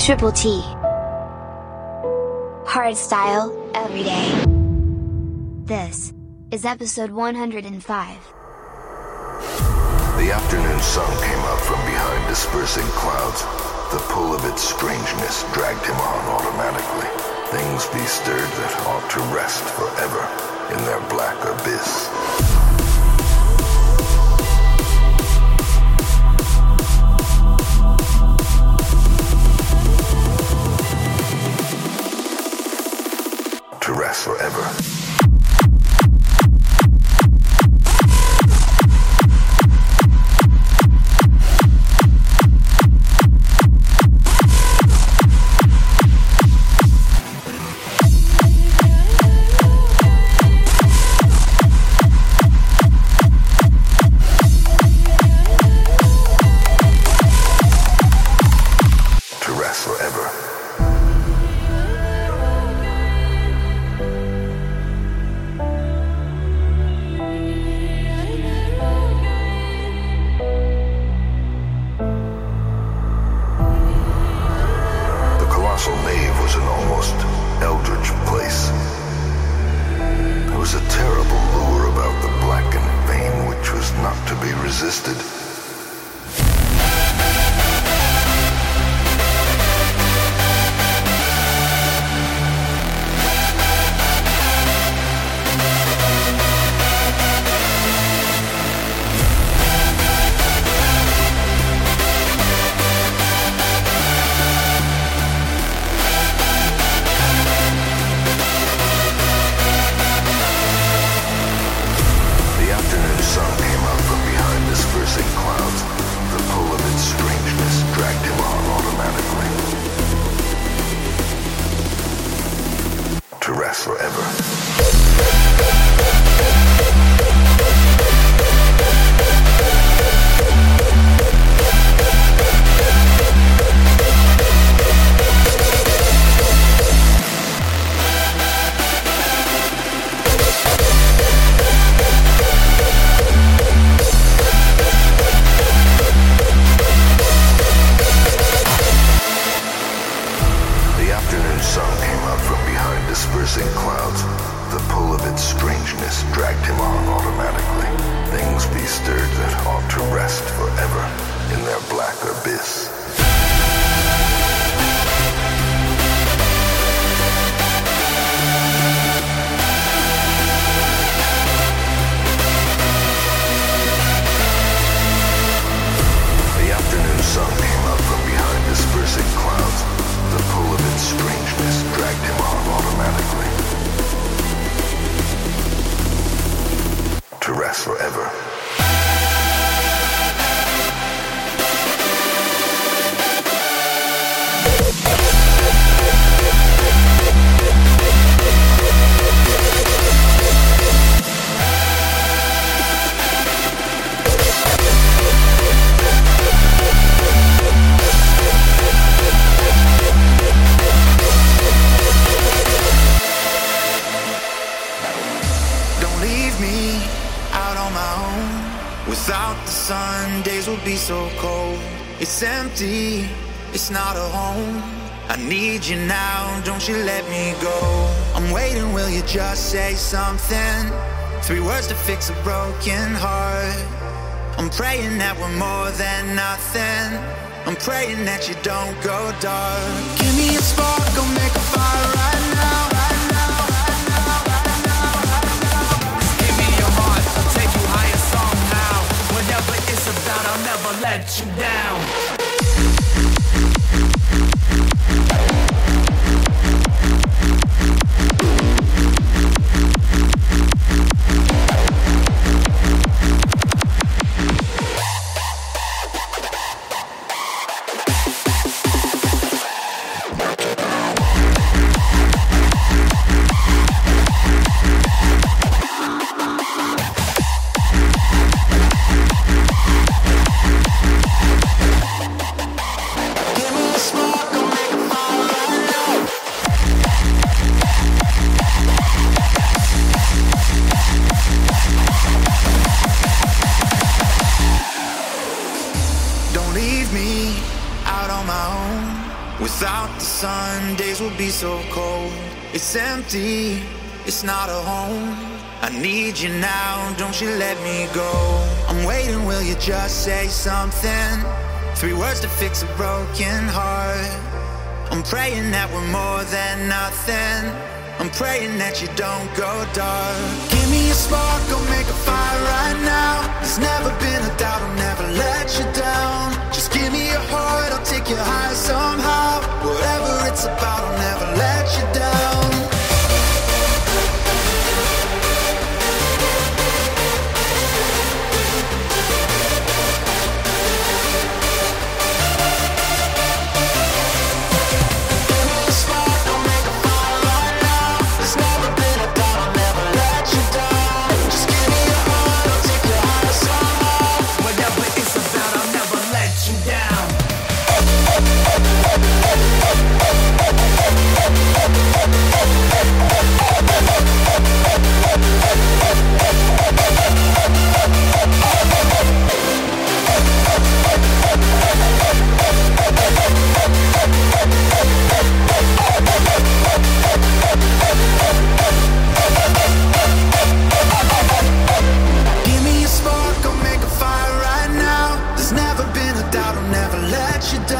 Triple T. Hardstyle, every day. This is episode 105. The afternoon sun came up from behind dispersing clouds. The pull of its strangeness dragged him on automatically. Things bestirred that ought to rest forever in their black abyss. Fix a broken heart. I'm praying that we're more than nothing. I'm praying that you don't go dark. Give me a spark, I'll make a fire right now. Right now, right now, right now. Give me your heart, I'll take you higher somehow. It's about, I'll never let you down. So cold. It's empty, it's not a home. I need you now, don't you let me go. I'm waiting, will you just say something? Three words to fix a broken heart. I'm praying that we're more than nothing. I'm praying that you don't go dark. Give me a spark, I'll make a fire right now. There's never been a doubt, I'll never let you down. Just give me your heart, I'll take you high somehow. About, I'll never let you down. Let you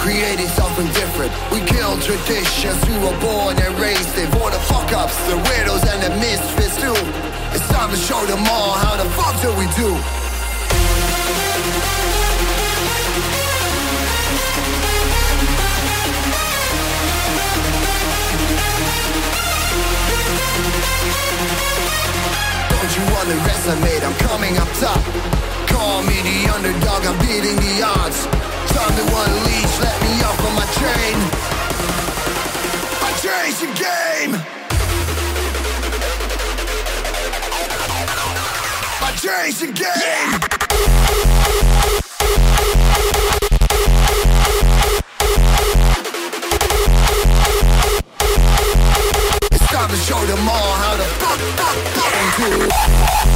creating something different. We kill traditions, we were born and raised in. For the fuck ups, the weirdos, and the misfits too. It's time to show them all how the fuck do we do. Don't you underestimate, I'm coming up top. Call me the underdog, I'm beating the odds. Time to unleash, let me off on my train. I change the game. I change the game. It's time to show them all how to fuck, fuck, fuck do.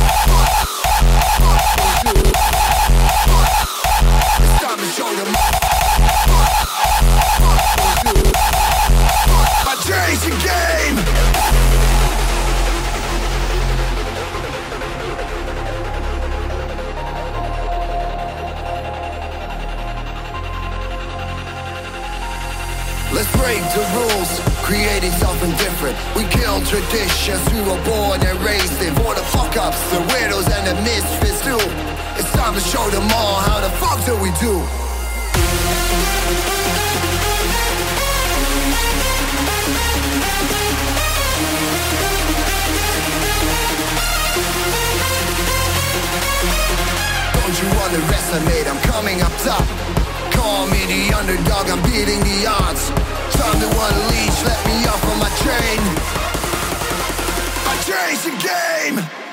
Train. I change the game.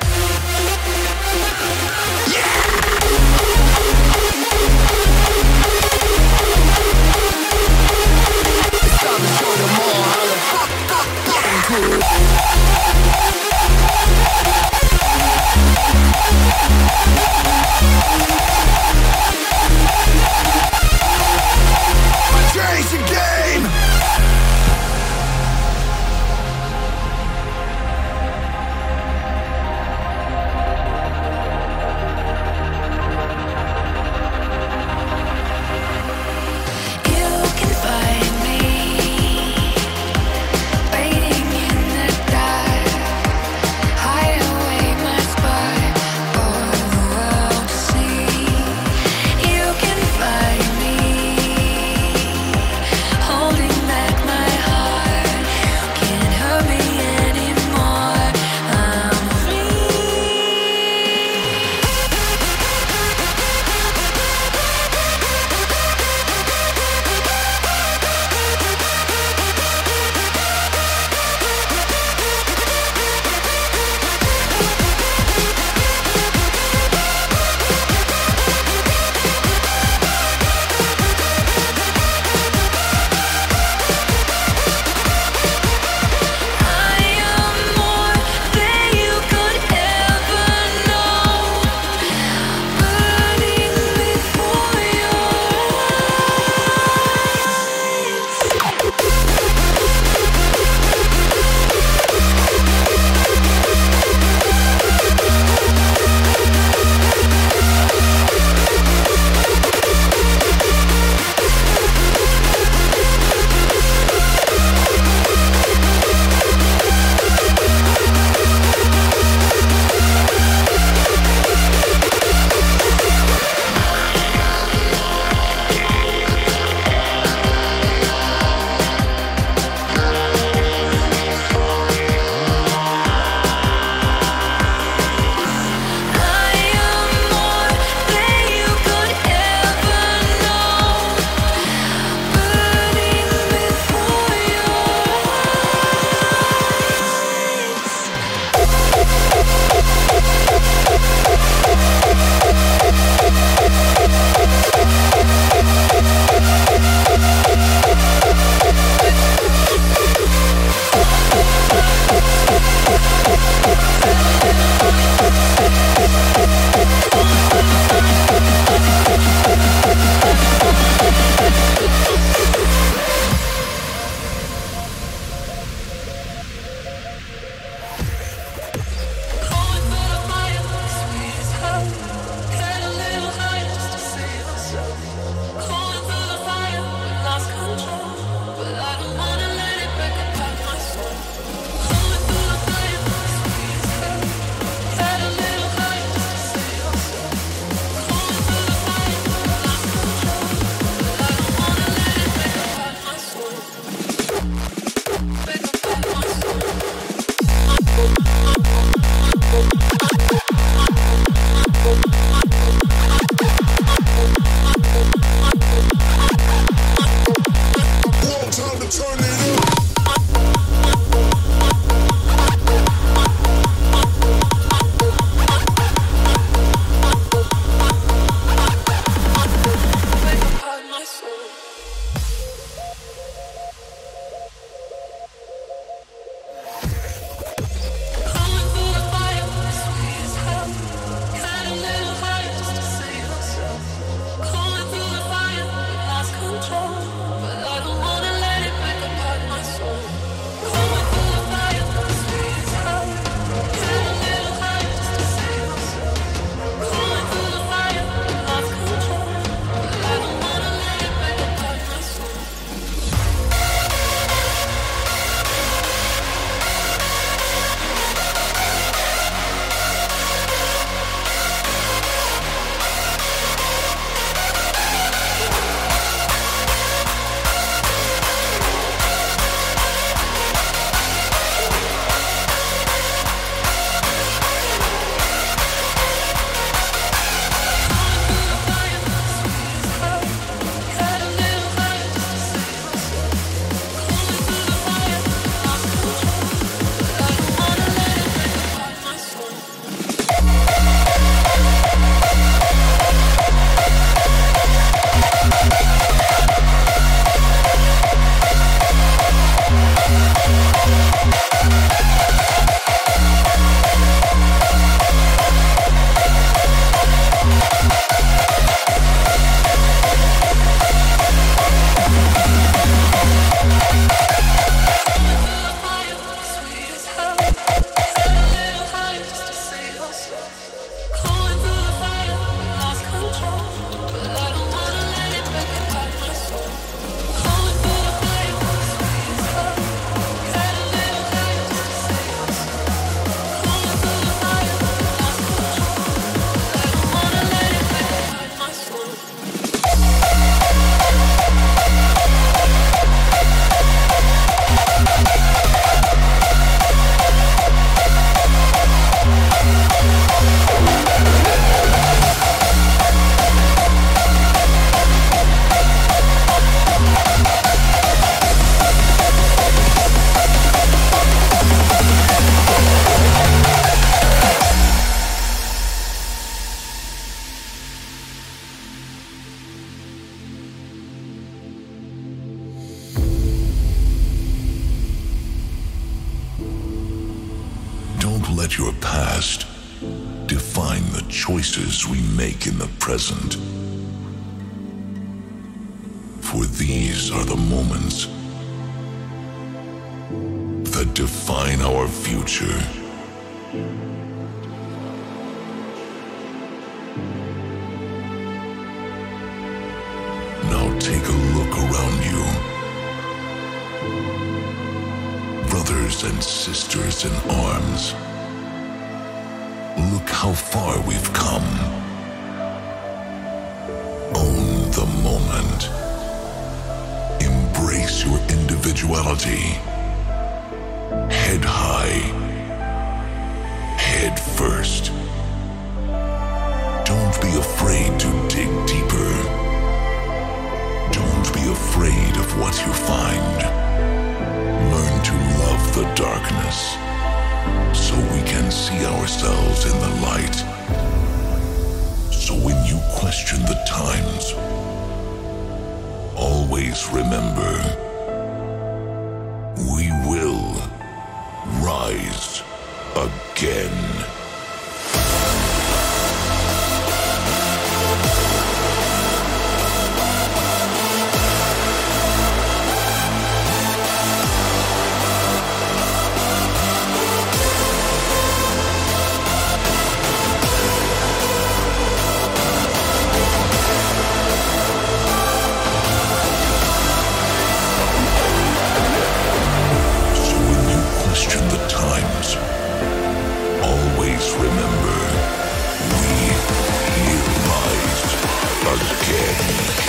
We've come. Own the moment. Embrace your individuality. Head high. Head first. Don't be afraid to dig deeper. Don't be afraid of what you find. Learn to love the darkness so we can see ourselves in the light. So when you question the times, always remember we will rise again. Rise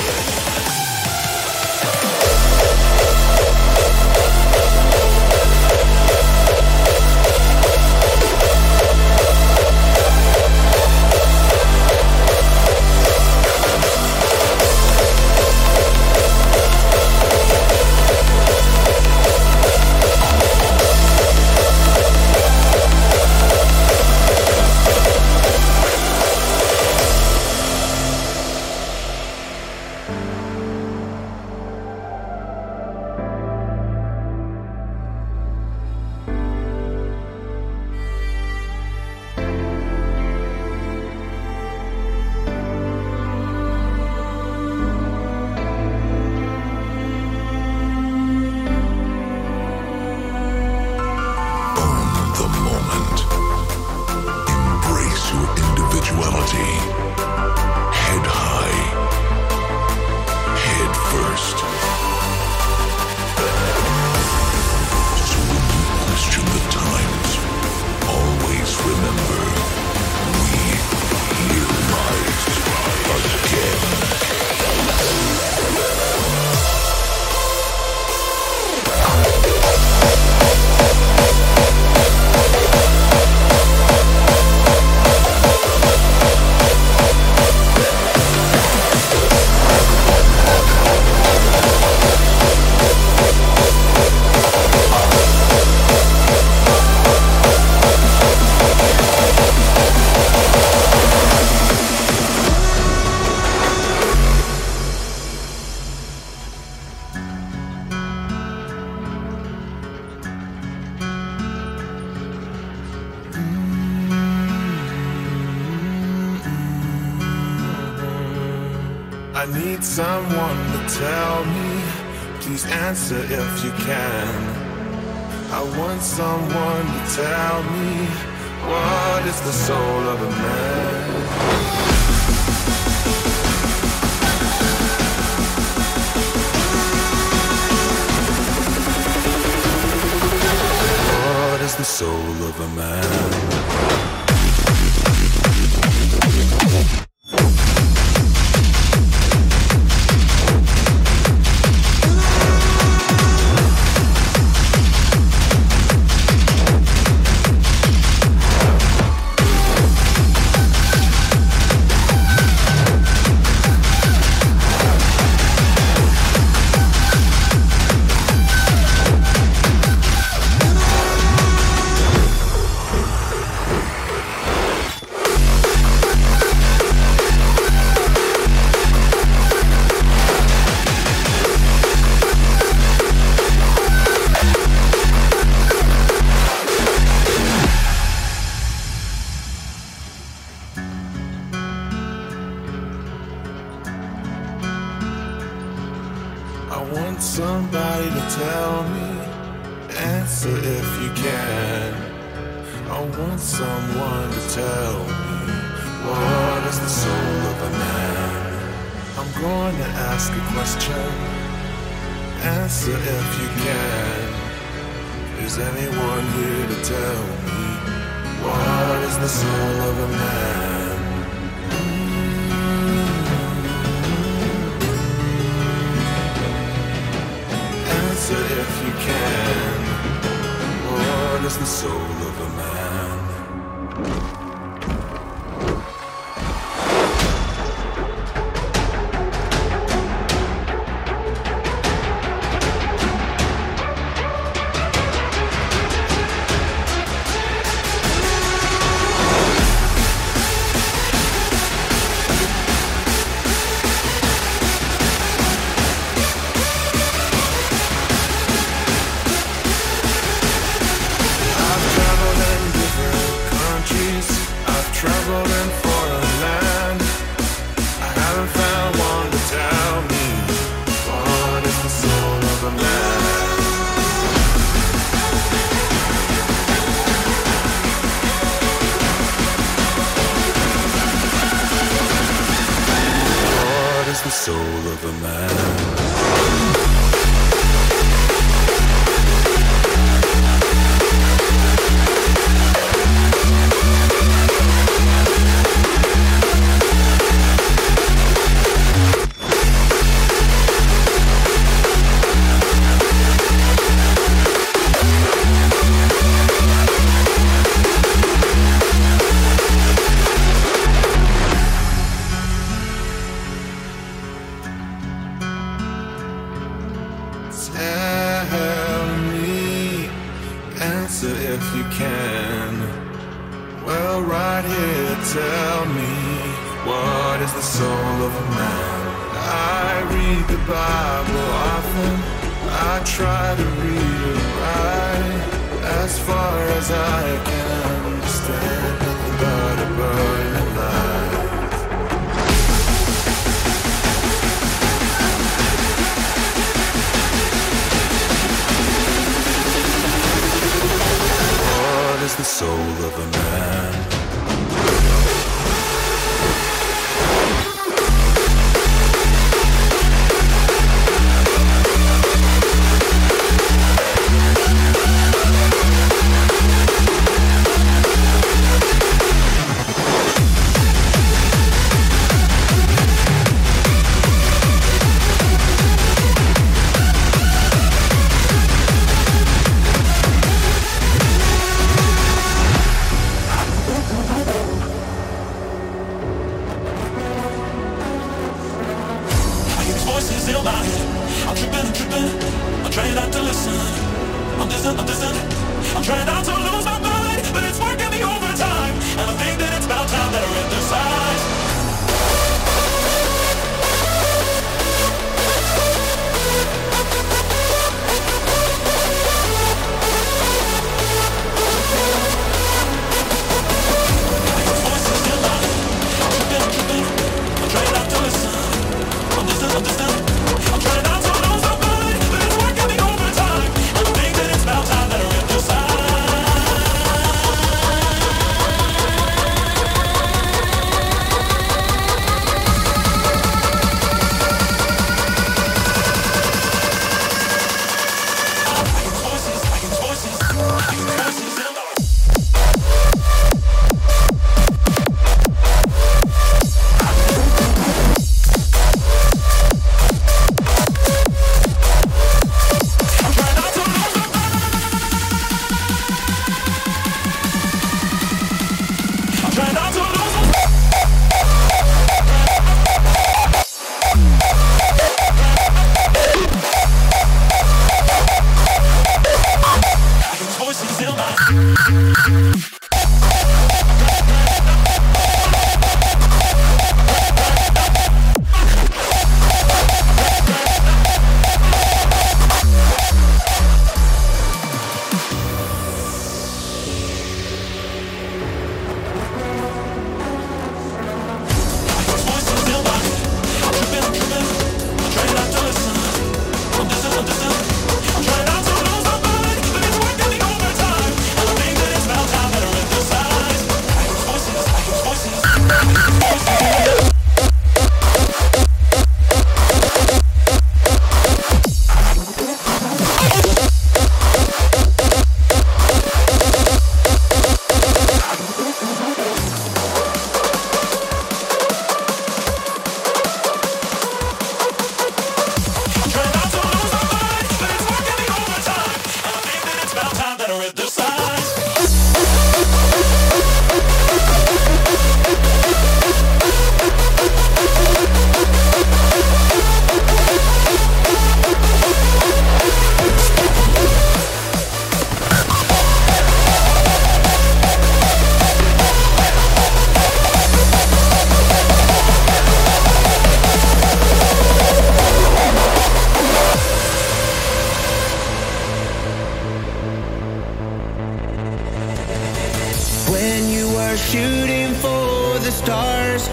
are shooting for the stars,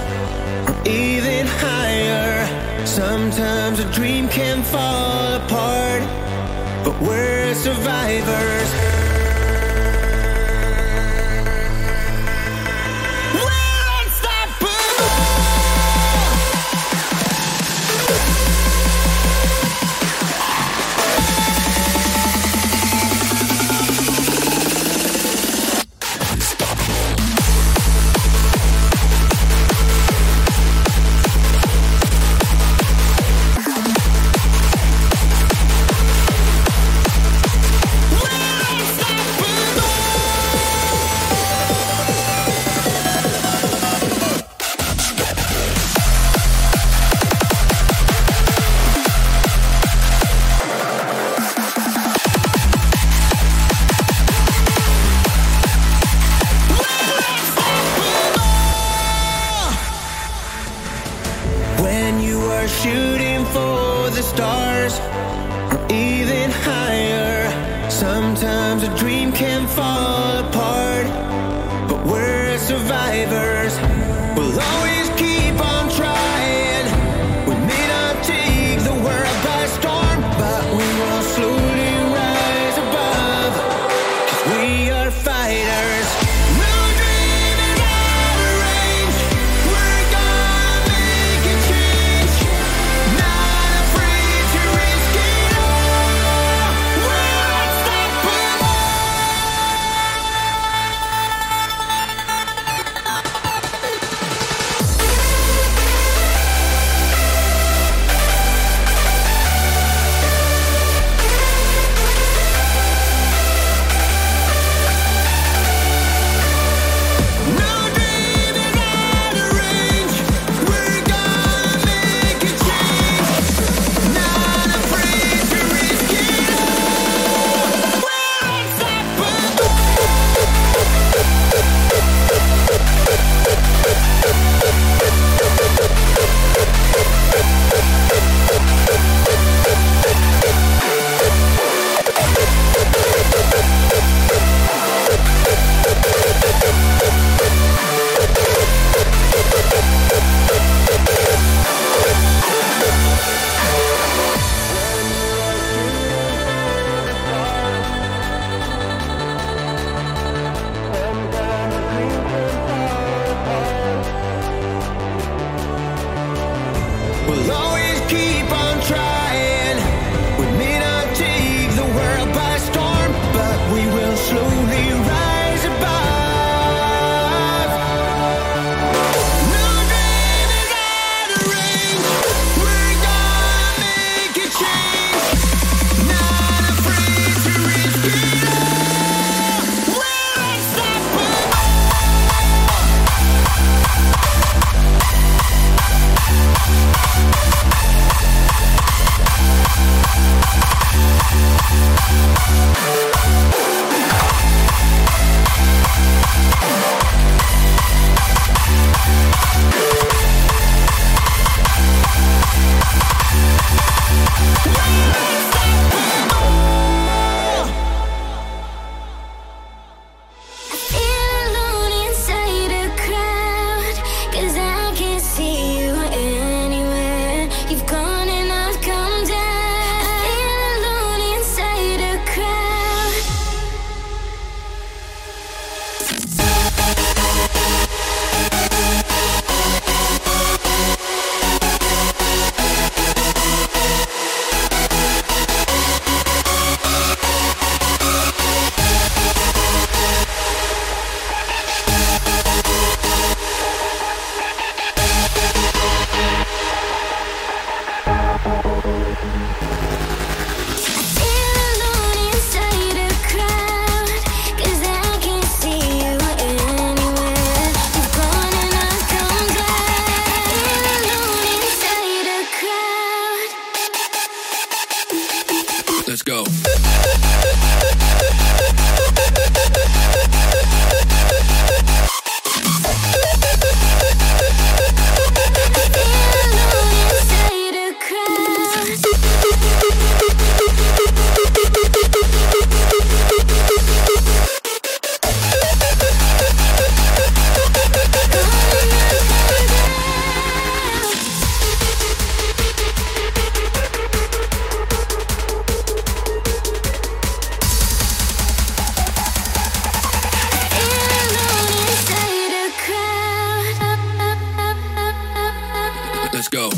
or even higher. Sometimes a dream can fall apart, but we're survivors. Let's go.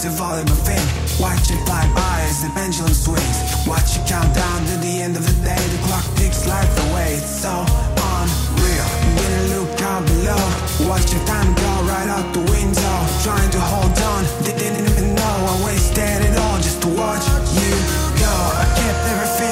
raise the volume of Watch it fly by as the pendulum swings. Watch it count down to the end of the day. The clock ticks life away, it's so unreal. Get a look out below. Watch your time go right out the window. Trying to hold on, they didn't even know. I wasted it all just to watch you go. I kept everything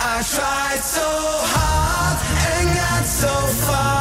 I tried so hard and got so far.